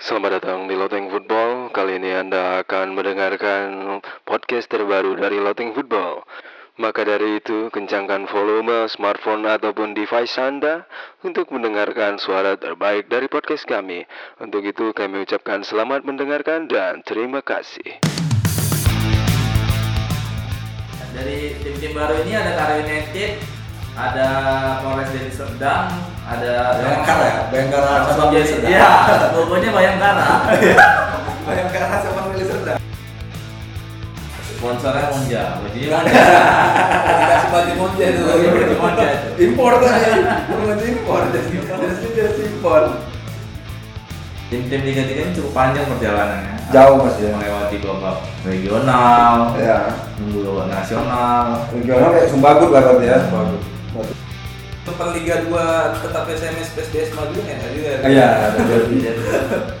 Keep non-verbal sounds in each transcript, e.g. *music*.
Selamat datang di Loteng Football. Kali ini Anda akan mendengarkan podcast terbaru dari Loteng Football. Maka dari itu, kencangkan volume smartphone ataupun device Anda untuk mendengarkan suara terbaik dari podcast kami. Untuk itu, kami ucapkan selamat mendengarkan dan terima kasih. Dari tim-tim baru ini ada Karo United, ada Polres Deli Serdang, ada Bayangkara ya? Bayangkara sama Deli Serdang. Iya, pokoknya Bayangkara. *laughs* Bayangkara sama Deli Serdang. Sponsornya Monja, bajunya Monja. Dikasih baju monja itu. Baju Monja. Impor tadi. Baju impor. Jadi jadi impor. Tim-tim Liga 3 ini cukup panjang perjalanannya. Jauh mas ya. Melewati babak regional, Ya. nunggu babak nasional. Regional kayak Sumbagut lah berarti ya. Super Liga 2 tetap SMS PSBS maju ya juga. Iya. *laughs*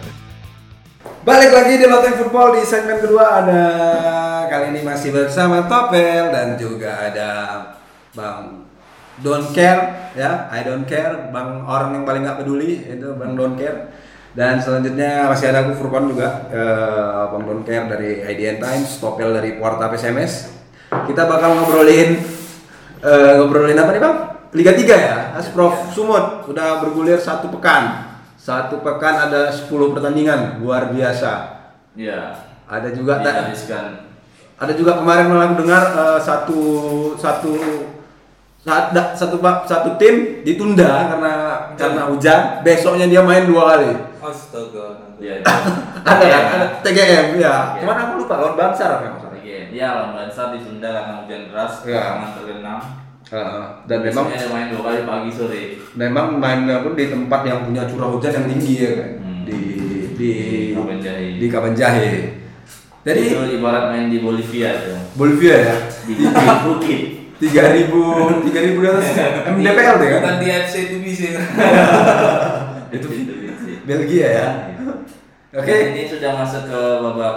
Balik lagi di Loteng Football di segmen kedua ada kali ini masih bersama Topel dan juga ada Bang Don't Care ya, I don't care, Bang orang yang paling nggak peduli itu Bang Don't Care. Dan selanjutnya masih ada aku Furkon juga, eh, Bang Don't Care dari IDN Times, Topel dari Porta PSMS. Kita bakal ngobrolin eh, ngobrolin apa nih Bang? Liga 3 ya, Asprof Sumut udah bergulir satu pekan. Satu pekan ada 10 pertandingan, luar biasa. Iya. Ada juga tak Dihabiskan ada juga kemarin malah aku dengar eh, satu satu sa- da- satu ba- satu tim ditunda karena karena hujan. Besoknya dia main dua kali. Astaga. Iya, itu. *laughs* Ada Iya. ada TGM ya. Iya. Cuman aku lupa lawan Bansar apa. Iya, lawan Bansa ditunda karena hujan deras, Iya. lapangan tergenang. Dan memang Biasanya ada main dua kali pagi sore. memang mainnya pun di tempat yang punya curah hujan yang tinggi ya kan. Hmm. Di di Di Kabanjahe. di Kabanjahe. Jadi itu ibarat main di Bolivia itu. Bolivia ya. Di bukit. bukit. tiga ribu tiga ribu *laughs* di atas MDPL deh kan Bukan di FC itu bisa. *laughs* itu. Belgia ya Oke. oke ini sudah masuk ke babak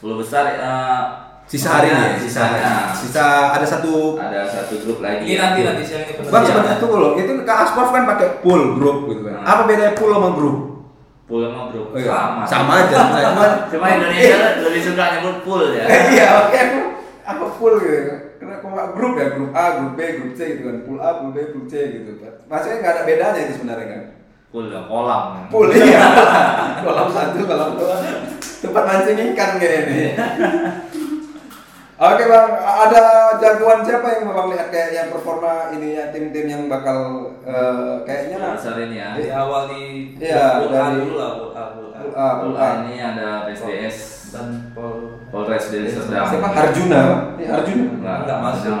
10 besar. eh, sisa hari ini ya sisa Sisanya. sisa ada satu Ada satu grup lagi. Ini nanti nanti siang ini bang sebenarnya tuh loh itu ke Asprof kan pakai pool grup gitu kan Hmm. apa bedanya pool sama grup Pool sama grup. Oh, iya. Sama. sama aja cuman Cuma Indonesia lebih suka nyebut pool ya. Eh, iya oke aku apa pool gitu karena kalau nggak grup ya grup A grup B grup C gitu kan pool A pool B pool C gitu kan maksudnya nggak ada bedanya itu sebenarnya kan Pool ya, kolam. pool iya *laughs* kolam satu kolam dua tempat mancing ikan kayaknya nih *laughs* Oke bang, ada jagoan siapa yang bang lihat kayak yang performa ini ya tim-tim yang bakal eh, kayaknya lah. Besar ini ya. Dari awal di Iya, Pool A dari- dulu lah, Pool A, Pool A. Pool A, Pool Pool A A. ini ada PSDS dan Pol Polres Deli Serdang. Siapa? Arjuna? Iya, Arjuna. Enggak, Enggak masuk.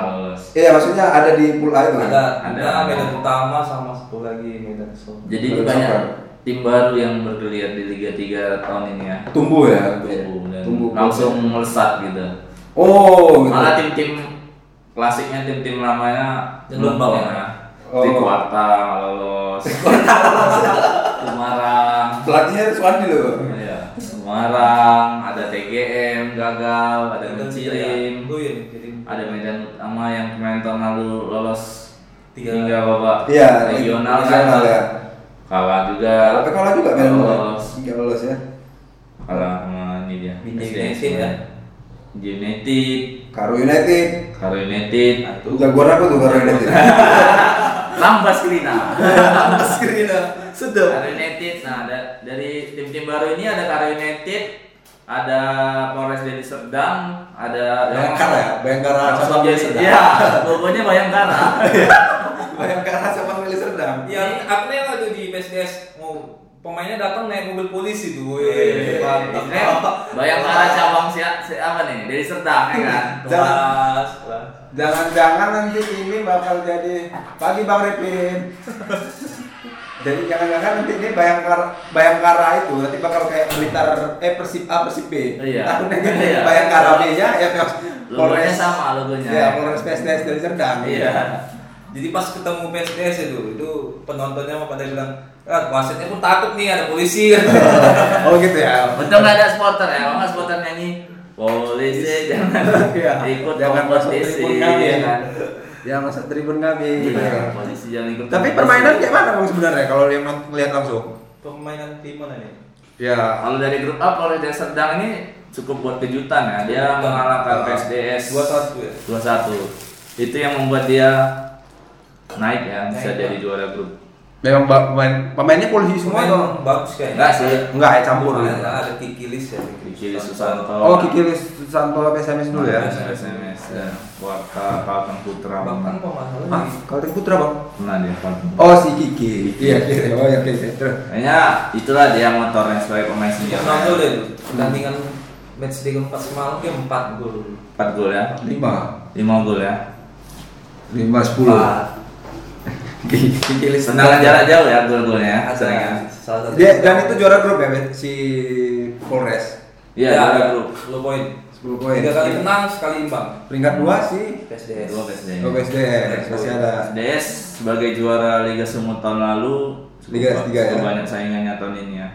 Iya maksudnya ada di pool A itu ada Ada. ada Medan Utama sama satu lagi Medan Sol. Jadi banyak tim baru yang bergeliat di Liga 3 tahun ini ya. Tumbuh ya. Tumbuh dan Tumbuh. langsung melesat gitu. Oh, gitu. Malah tim-tim klasiknya tim-tim lamanya Belum belum ya. ya. Oh. Di Kuarta lolos. *laughs* Semarang. pelatihnya Suwandi loh. Iya. Semarang, ada TGM gagal, ada Mencirim, Oh iya, ada Medan Utama yang kemarin tahun lalu lolos Tiga. hingga babak Iya, regional regional kan. ya. Kalah juga. Tapi kalah juga kan? Lolos. Nggak lolos ya. Kalah sama ini dia. United ya. United, Karo United. Karo United, Nah, itu. Jagoan apa tuh Karo United? *laughs* Lambas Krina. Skrina. Sedap. Karo United, nah ada dari tim-tim baru ini ada Karo United, ada Polres Deli Serdang, ada Bayangkara ya? Bayangkara sama Deli Serdang. Iya, pokoknya Bayangkara. *laughs* Bayangkara sama Deli Serdang. Yang aku lihat tuh di PSDS mau pemainnya datang naik mobil polisi tuh. Iya, Wih, mantap. Ini Bayangkara cabang si, si apa nih? Dari Serdang ya kan. *laughs* Jangan. Jangan-jangan nanti ini bakal jadi pagi Bang Repin. Jadi jangan-jangan nanti ini Bayangkara Bayangkara itu nanti bakal kayak Blitar eh Persib A Persib B. Iya. Tahunnya *laughs* kan Iya. Bayangkara B-nya ya Logonya sama logonya. Ya, Polres PSDS dari Serdang. Iya. Jadi pas ketemu PSDS itu, itu penontonnya mah pada bilang, ah wasitnya pun takut nih ada polisi. *laughs* oh gitu ya. Untung nggak ada supporter ya, kalau nggak supporter nyanyi polisi jangan *laughs* Iya. ikut Jangan masuk tribun kami. ya kan. Ya masuk tribun kami. Iya, ya. polisi jangan ikut. Tapi permainan kayak mana bang sebenarnya kalau yang ngeliat langsung? Permainan tim mana nih? Ya. Kalau dari grup A Polres Deli Serdang ini cukup buat kejutan ya. Dia mengalahkan Ah. PSDS 2-1 ya. 2-1. Itu yang membuat dia naik ya, bisa Naik, jadi juara grup. Memang ba- pemain pemainnya polisi semua Pemain atau? bagus kayaknya. Enggak sih. Enggak, ya campur. Ada, ada Kikilis ya. Kiki Susanto. Oh, Kiki Susanto PSMS dulu ya. SMS dan Warta Kalteng Putra. Bahkan pemasaran Ah, Kalteng Putra, Bang. Pernah dia Kalteng. Oh, si Kiki. Iya, Kiki. Oh, ya Kiki. Terus. Kayaknya itulah dia motornya sebagai pemain senior. Nonton deh tuh. Pertandingan match day keempat semalam dia 4 gol. 4 gol ya. 5 5 gol ya. 5 10. Kiki Tendangan jarak jauh ya gol-golnya ya. salah satu. Dia dan itu juara grup ya, Bet? si Polres. Iya, ya, juara ada grup. 10 poin. 10 poin. Tiga kali menang, sekali imbang. Peringkat 2 si PSDS. Dua PSDS. Oh, PSDS masih ada. SDS sebagai juara Liga Sumut tahun lalu Liga ba- tiga ya. cukup banyak saingannya tahun ini ya.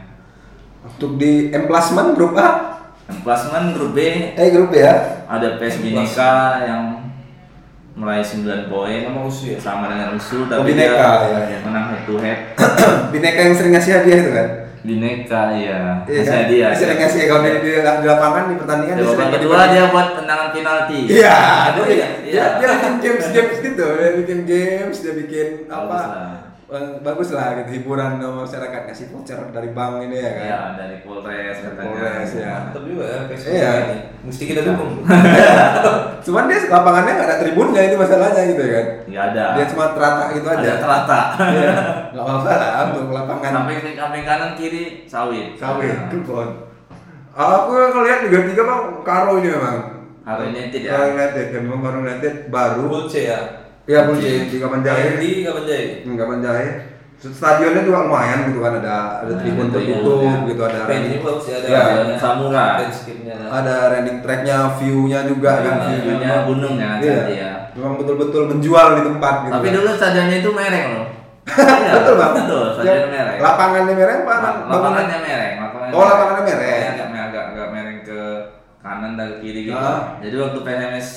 Untuk di emplasement grup A, Yang klasmen grup B eh grup B ya. ada PS Bineka yang meraih 9 poin Sama USU ya? sama dengan USU Oh, tapi Bineka, dia ya, ya. menang head to head *coughs* Bineka yang sering ngasih hadiah itu kan. Bineka ya Iya masih kan? dia Sering ngasih kalau di, di, di lapangan di pertandingan Di dia babak sering kedua dia buat tendangan penalti Iya, Aduh, dia, iya. dia, dia bikin games games gitu, dia bikin games, dia bikin apa? Eh, Bagus lah gitu hiburan masyarakat kasih voucher dari bank ini ya kan. ya dari Polres katanya Polres, ya. Mantap juga ya PSDS Iya. ini. Mesti kita dukung. *laughs* Cuman dia lapangannya nggak ada tribunnya itu masalahnya gitu ya kan. nggak ada Dia cuma terata gitu aja. ada terata Iya, *laughs* nggak apa-apa lah untuk lapangan samping samping kanan kiri sawit sawit, kebun. Aku kalau lihat Liga tiga bang, Karo ini memang. Karo United ya? Karo United, kan memang Karo United baru. Bulce ya. Iya pun di di Kapan Jahe. Di kapan Jaya? Hmm, Kapan Jahe. Stadionnya juga lumayan gitu kan ada ada Nah, tribun tertutup tribunnya. gitu ada ini bagus ya ada Iya. ada Samurai. landscape-nya. ada running tracknya, view-nya juga kan Nah, view-nya gunung ya, Iya. ya. Memang betul-betul menjual di tempat gitu. tapi kan. dulu stadionnya itu mereng loh *laughs* Iya, betul bang. betul Yang stadion mereng Lapangannya mereng apa? Lapangannya mereng lapangannya Oh, lapangannya mereng. Iya, agak, agak, agak mereng ke kanan dan ke kiri gitu Ah. jadi waktu PSMS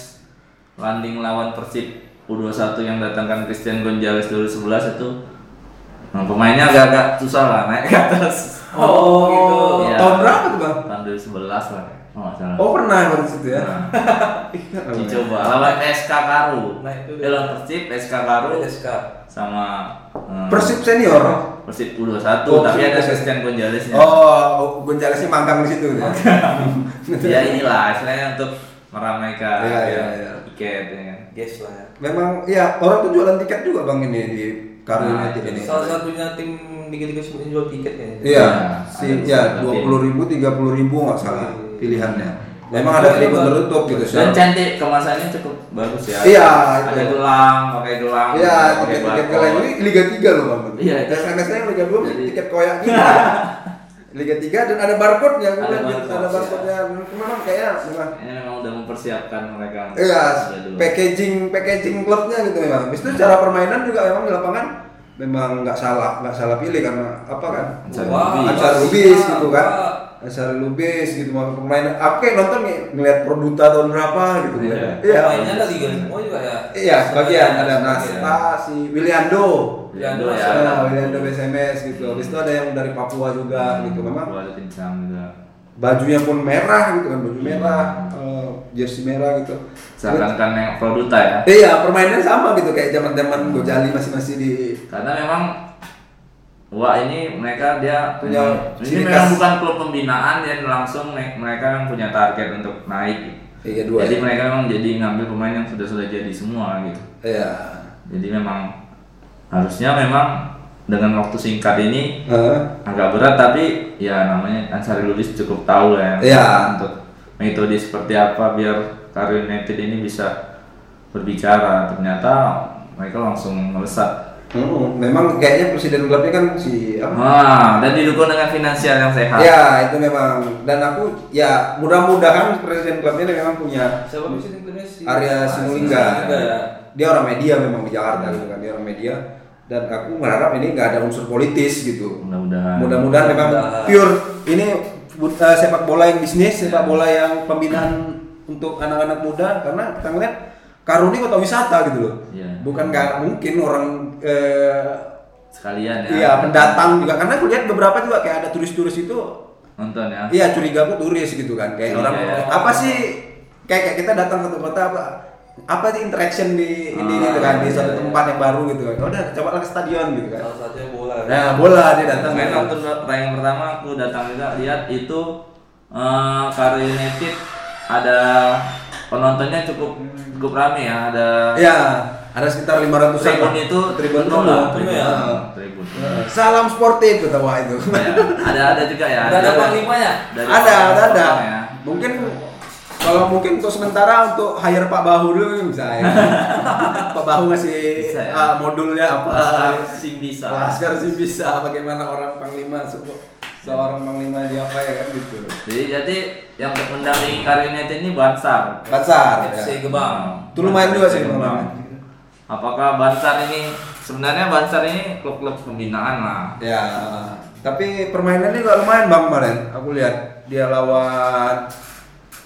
landing lawan Persib U21 yang datangkan Christian Gonzalez 2011 itu nah, pemainnya agak-agak susah lah naik ke atas Oh, gitu. Iya. Tahun berapa tuh bang? tahun 2011 lah oh, salah Oh pernah baru situ ya? Nah, *laughs* dicoba lawan SK Karu Nah, itu lawan Persib SK Karu SK. sama eh, Persib senior. Persib U21 Oh, tapi ada U21. Christian Gonzalez Oh, Gonzalesnya mangkang di situ ya. ya inilah istilahnya untuk meramaikan Iya, ya, iya, iya. Tiket ya kan. Guess lah ya. Memang iya orang tuh jualan tiket juga bang ini di Karo Nah, ini. Salah satunya tim Super yang jual tiket kayaknya. Iya, si ya dua puluh ribu, tiga puluh ribu nggak salah Iya. pilihannya. Memang ada tribun tertutup gitu sih. dan cantik kemasannya cukup bagus ya Iya, ada itu. gelang pakai gelang Iya, pakai tiket-tiket kalian ini Liga 3 loh bang. Iya, itu. SMS-nya yang Liga 2 Jadi- tiket koyak gitu. *laughs* Liga 3 dan ada barcode-nya, Ada ada barcode, ada barcode-nya. Memang kayaknya memang ini memang udah mempersiapkan mereka Iya, packaging packaging klubnya gitu memang. Habis itu cara permainan juga memang di lapangan memang nggak salah, nggak salah pilih karena apa kan? Wah, Wah, Lubis Wah. gitu kan. Ansar Lubis gitu mau permainan. Aku kayak nonton nih ngeliat Produta tahun berapa gitu Iya. ya. Iya. Pemainnya ada Liga semua juga ya. Iya, sebagian ada. Nasta, si Williando. Williando ya Nah, Williando SMS gitu. Habis itu ada yang dari Papua juga gitu. Memang Papua ada Tincang juga bajunya pun merah gitu kan, baju merah, Hmm. eh, jersey merah gitu. seakan-akan yang produta ya Iya, permainannya sama gitu kayak zaman-zaman Gojali masih masih di karena memang Wah ini mereka dia Punya ini memang bukan klub pembinaan dan langsung me- mereka yang punya target untuk naik. Liga dua. Jadi ya? mereka memang jadi ngambil pemain yang sudah sudah jadi semua gitu. Iya. Jadi memang harusnya memang dengan waktu singkat ini Heeh. agak berat tapi ya namanya Ansari Lubis cukup tahu lah ya Iya. untuk metode seperti apa biar Karu United ini bisa berbicara. Ternyata mereka langsung melesat. Hmm, memang kayaknya presiden klubnya kan si apa? Wah, dan didukung dengan finansial yang sehat. Ya, itu memang dan aku ya mudah-mudahan presiden klubnya memang punya Siapa sih tim klubnya si Arya Ah, Sinulinga. Ya. Dia orang media memang di Jakarta gitu kan, dia orang media dan aku berharap ini nggak ada unsur politis gitu. Mudah-mudahan. Mudah-mudahan memang Mudah-mudahan. pure ini eh, sepak bola yang bisnis, sepak bola yang pembinaan untuk anak-anak muda karena kita ngeliat Karuni kota wisata gitu loh. Iya. Bukan nggak mungkin orang eh, sekalian ya. Iya pendatang juga karena aku lihat beberapa juga kayak ada turis-turis itu nonton ya Iya curiga aku turis gitu kan kayak Curiga, orang ya. apa sih kayak, kayak kita datang ke kota apa apa sih interaction di ini Ah, gitu kan di iya, suatu iya. tempat yang baru gitu kan. Udah coba lah ke stadion gitu kan. Salah satunya bola. Nah bola dia datang. main gitu. nonton yang pertama aku datang juga lihat itu eh Karo United ada penontonnya cukup cukup rame ya ada Iya ada sekitar 500 tribun itu tribun penuh lah tribun ya. tribun Nah, Salam sportif ketawa itu. Ya, ada ada juga ya Udah ada panglimanya. Dari ada ada ada. potong ya. Mungkin kalau mungkin untuk sementara untuk hire Pak Bahu dulu bisa ya. *laughs* Pak Bahu ngasih Bisa ya. ah, modulnya apa? Sim bisa Laskar sih bisa bagaimana orang panglima se- seorang panglima dia apa ya kan gitu. jadi jadi yang mendampingi United ini Bansar Bansar. FC Ya. Gebang. Itu lumayan juga sih lumayan. apakah Bansar ini sebenarnya Bansar ini klub-klub pembinaan lah Ya, tapi permainannya juga lumayan bang kemarin. Aku lihat dia lawan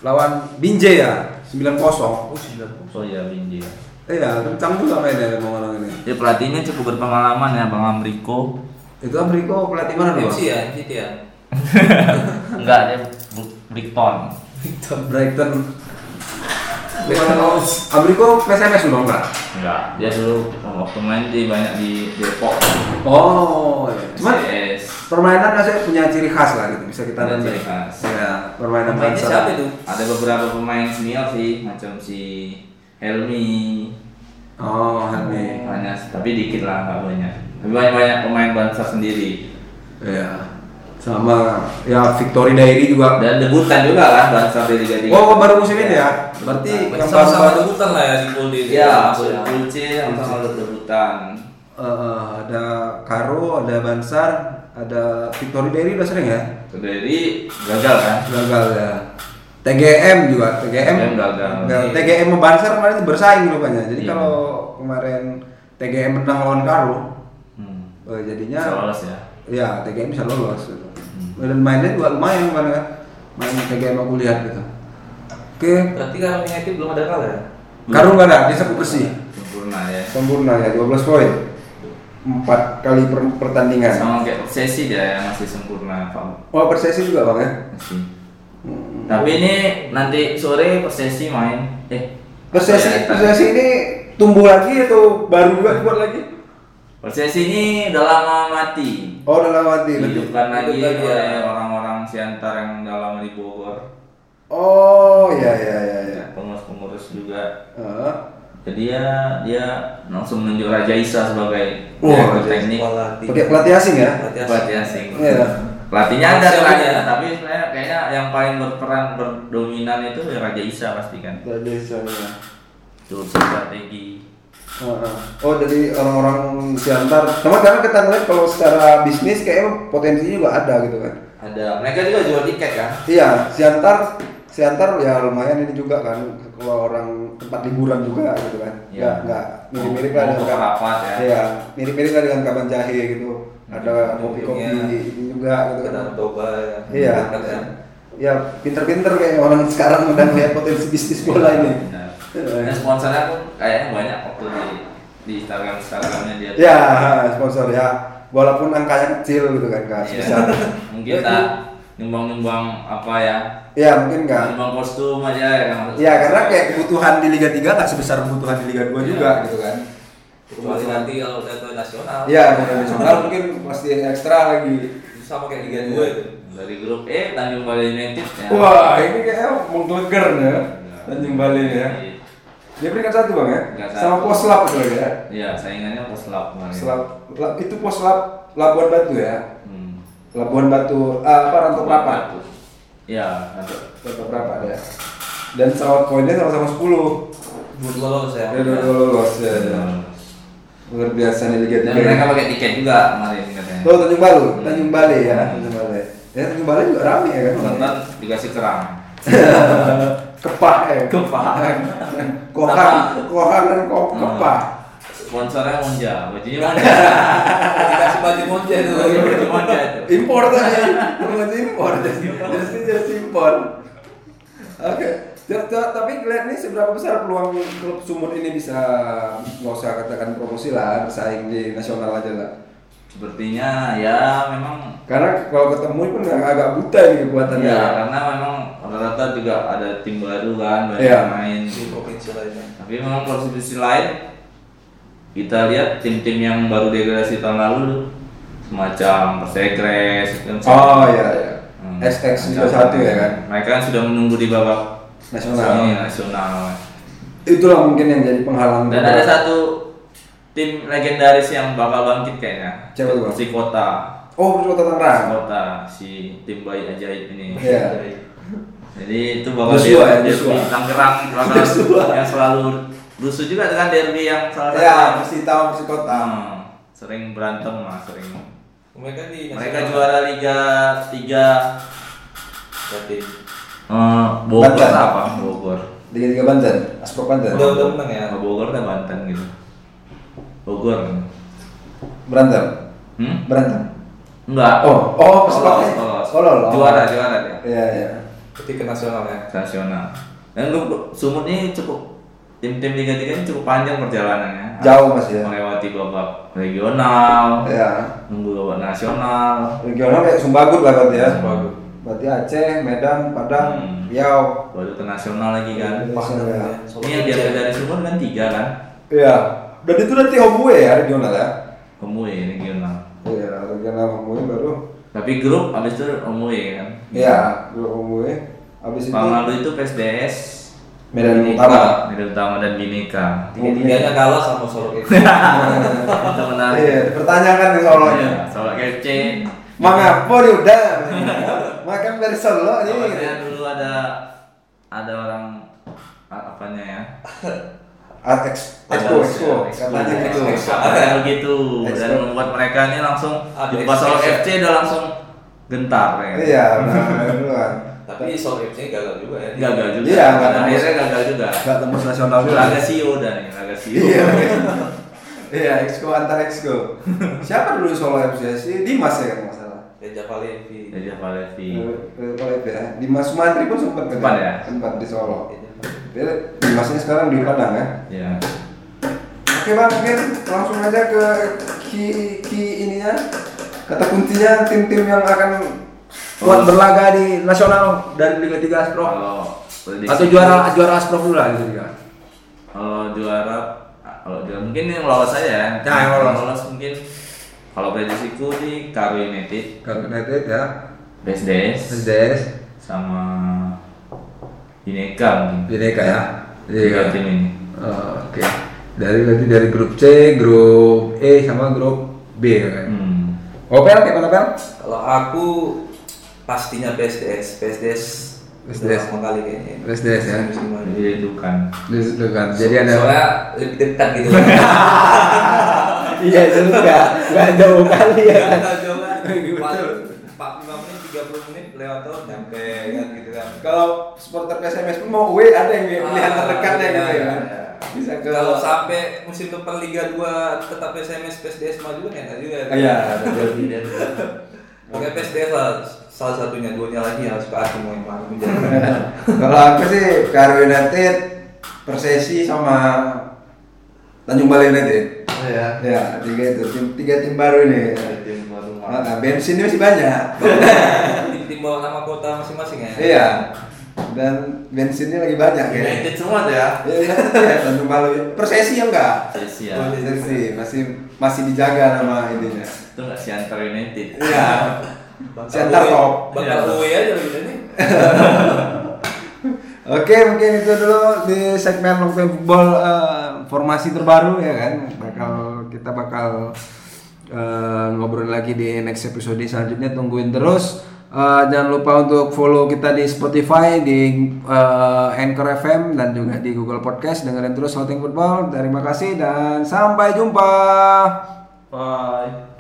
lawan Binjai ya, 9-0. Oh, sembilan puluh. oh ya Binji Iya, kencang juga mainnya emang orang ini. dia pelatihnya cukup berpengalaman ya Bang Amriko Itu Amriko pelatih mana dulu? MC ya, MCT ya. *laughs* enggak dia Brickton Brighton. Kalau Amriko PSMS dulu enggak? enggak dia dulu waktu main di banyak di Depok Oh, cuman CS permainan masih punya ciri khas lah gitu bisa kita lihat. ciri khas. Ya, permainan Pemainnya siapa itu? ada beberapa pemain senior sih macam si Helmi Oh, Helmi. banyak tapi dikit lah nggak banyak tapi banyak banyak pemain Bansar sendiri Iya. Sama ya Victory Dairy juga. dan debutan juga lah Bansar di Liga 3 Oh, baru musim ini ya? Berarti yang sama-sama baru debutan lah ya di Pool D. Iya, Pulce sama debutan. Eh, ada Karo, ada Bansar, ada Victory Dairy udah sering ya? Dari gagal kan? Gagal ya. TGM juga, TGM, TGM gagal. TGM sama Bansar kemarin itu bersaing rupanya. Jadi Iya. kalau kemarin TGM menang lawan Karo, Hmm. eh, jadinya Bisa lolos ya. ya TGM bisa lolos gitu. Hmm. Dan mainnya juga lumayan kan kan. Main TGM aku lihat gitu. Oke, Berarti kan United belum ada kalah ya? Karo nggak ada, dia sapu bersih. Sempurna ya. Sempurna ya, 12 poin. 4 kali per- pertandingan. Sama kayak sesi dia yang masih sempurna Pak. Oh, persesi juga Bang ya? Masih. Hmm. Tapi ini nanti sore persesi main. Eh, Persesi, ya, persesi ini tumbuh lagi atau baru juga buat lagi? Persesi ini udah lama mati. Oh, udah lama mati. Dihidupkan lagi oleh ya. orang-orang Siantar yang udah lama di Bogor. Oh, iya iya iya iya. Pengurus-pengurus juga Heeh. Jadi ya dia langsung menunjuk Raja Isa sebagai Wah, direktur Raja teknik Pelatih. Pakai pelatih asing ya? pelatih asing Iya. pelatihnya ada pelatih dia? tapi sebenarnya kayaknya yang paling berperan berdominan itu ya Raja Isa pasti kan Raja Isa ya. itu strategi. Oh, jadi orang-orang Siantar. Sama karena kita ngeliat kalau secara bisnis kayaknya potensinya juga ada gitu kan. ada mereka juga jual tiket kan Iya, Siantar Siantar ya lumayan ini juga kan kalau orang tempat liburan juga gitu kan. Iya. Enggak enggak mirip-mirip lah Mau dengan ke rapat ya. Iya, mirip-mirip lah dengan kaban jahe gitu. Ada Hmm. kopi-kopi Iya. ini juga gitu kan. Toba ya. Iya. Kan ya. Ya, pinter-pinter kayak orang sekarang udah melihat potensi bisnis bola ini. Iya. dan sponsornya pun kayaknya banyak waktu di di Instagram Instagramnya dia Ya, sponsor ya. Walaupun angkanya kecil gitu kan, Kak. Iya. Sebesar. mungkin tak nyumbang-nyumbang apa ya Ya, mungkin enggak. nyumbang kostum aja ya kan Ya, karena kayak kebutuhan di Liga 3 nggak sebesar kebutuhan di Liga 2 juga Iya. gitu kan. Kecuali nanti kalau udah ke nasional. Iya, kalau nasional mungkin pasti ekstra lagi. Sama kayak Liga 2 itu. dari grup E Tanjung Balai United ya Wah, ini kayak menggelegar ya. Tanjung Balai ya. Dia peringkat satu bang ya, Peringkat sama satu. pos lap itu ya. Iya, saingannya pos lap kemarin. Selap, lap- itu pos lap Labuan Batu ya. Hmm. Labuan Batu, ah, apa Rantau Prapat. Iya, ada. Rantau Prapat ya. Dan sama poinnya sama-sama 10 Dua-dua lolos ya. Dia dua lolos ya. ya. Luar biasa nih Liga Dan 3. mereka pakai tiket juga kemarin katanya. Oh, Tanjung Balu, Tanjung Balai ya, Tanjung Balai. Ya, Tanjung Balai juga rame ya kan. Nonton dikasih kerang. *laughs* Kepah ya. Kepah. Kohang, kohang dan Hmm. kepah. Sponsornya Monja, bajunya Monja. dikasih *laughs* baju monja itu. Baju Monja itu. Impor tadi, bukan impor, jadi jadi impor. Oke, Ta- ta- tapi lihat nih seberapa besar peluang klub Sumut ini bisa nggak usah katakan promosi lah, bersaing di nasional aja lah. sepertinya ya memang Karena kalau ketemu pun agak, buta ini kekuatannya. ya karena memang rata-rata juga ada tim baru kan banyak Iya. main di provinsi lainnya. tapi memang posisi lain kita lihat tim-tim yang baru degradasi tahun lalu semacam Persegres Oh iya iya. Hmm, macam- juga satu ya kan. mereka kan sudah menunggu di babak Nasional. ini, nasional Itulah mungkin yang jadi penghalang. dan ada satu tim legendaris yang bakal bangkit kayaknya Siapa tuh, Bang? si Kota Oh, Persipura Tangerang. Kota si tim bayi ajaib ini Iya. jadi itu bakal Joshua ya, derby Joshua. Tangerang bakal yang selalu rusuh juga dengan derby yang salah satu Ya, yang- Persita sama Persikota. Hmm, sering berantem lah sering Mereka di mereka nasional. juara Liga 3 Berarti eh, Bogor Banten. apa Bogor Liga Tiga Banten, Asprop Banten. udah udah menang ya. Oh, Bogor dan Banten gitu Bogor Berantem. hmm? Berantem. enggak Oh, oh, Persipura. lolos, lolos. Oh, juara juara dia Iya, iya. Berarti ke nasional ya. nasional dan Sumut ini cukup tim-tim Liga 3 ini cukup panjang perjalanannya Jauh Mas ya. melewati babak regional Iya. nunggu babak nasional Regional kayak Sumbagut lah berarti ya. Sumbagut. Berarti Aceh, Medan, Padang, Hmm. Riau. baru ke nasional lagi kan Nasional, ya. ini yang diambil dari Sumut kan tiga kan Iya. Dan itu nanti Homeway ya regional ya. Omue regional Iya, regional Homeway baru. tapi grup habis itu Omue kan Iya, grup Homeway. Habis itu tahun lalu itu PSDS Medan Bineka, Utama. Medan Utama dan Bineka Tiga-tiganya kalah sama Solo FC. *laughs* itu menarik Iya, pertanyakan di Solonya. Iya, Solo FC Mengapa dia udah? Makan dari Solo Soalnya ini. dulu ada ada orang apanya ya Atex, Expo, Expo, katanya gitu. Ada begitu dan membuat mereka ini langsung jumpa Solo. FC udah langsung gentar ya Iya, nah, dulu kan. Tapi Solo FC gagal juga ya. gagal juga Iya, Dan tembus. akhirnya gagal juga Gak tembus nasional juga. laga CEO udah nih laga CEO Iya. Iya, Exco antar Exco. Siapa dulu Solo FC sih? Dimas ya kan masalah. Reja Valevi. jadi apa Levi Kalau ya, Dimas Sumantri pun sempat kan? Sempat ya? Sempat di Solo. Dia Dimasnya sekarang di Padang ya. ya Oke bang, mungkin langsung aja ke key, key ininya Kata kuncinya tim-tim yang akan kuat berlaga di nasional dari Liga 3 Asprof. Kalau prediksi- Atau juara juara Asprof dulu lah Liga 3 kalau juara kalau juara mungkin yang lolos aja ya. Nah, yang lolos. mungkin. Kalau prediksiku di Karo United. Kalau United ya. BSDS SDS sama Bineka mungkin. Bineka ya. Tiga tim ini. Oh, Oke. Dari berarti dari grup C, grup E sama grup B ya kan hmm. Opel kayak mana Pel? Kalau aku pastinya PSDS. PSDS. PSDS. Kali kayaknya. SDS ya jadi itu kan Itu kan, jadi ada Soalnya lebih dekat gitu. *laughs* Iya juga, nggak jauh kali ya kan Kita coba paling 45 menit, 30 menit lewat terus nyampe kan gitu kan. Kalau supporter PSMS pun mau away ada yang pilihan Ah, terdekatnya iya, gitu ya. iya. Bisa ke Kalau sampai musim depan Liga 2 tetap SMS PSDS maju kan enak juga. Iya, *laughs* ada Pokoknya PSDS lah salah satunya, duanya lagi harus ke Asim yang mana *laughs* Kalau aku sih Karo United, Persesi sama Tanjung Balai United. ya Ya, tiga itu tim tiga tim baru ini. tim baru Nah, bensinnya masih banyak. *laughs* Tim bawa nama kota masing-masing ya. iya. Dan bensinnya lagi banyak ya. United semua tuh ya Ya, ya, Tanjung Balai. Persesi ya enggak? Persesi ya. Persesi masih masih dijaga nama ininya. Itu nggak si antar United Iya. Center top. Bakal Iya. away aja gitu nih. *laughs* Oke, mungkin itu dulu di segmen Long Football eh, formasi terbaru ya kan. Bakal kita bakal eh, ngobrol lagi di next episode selanjutnya. Tungguin terus. Eh, jangan lupa untuk follow kita di Spotify, di eh, Anchor FM dan juga di Google Podcast. Dengerin terus Time Football. Terima kasih dan sampai jumpa. bye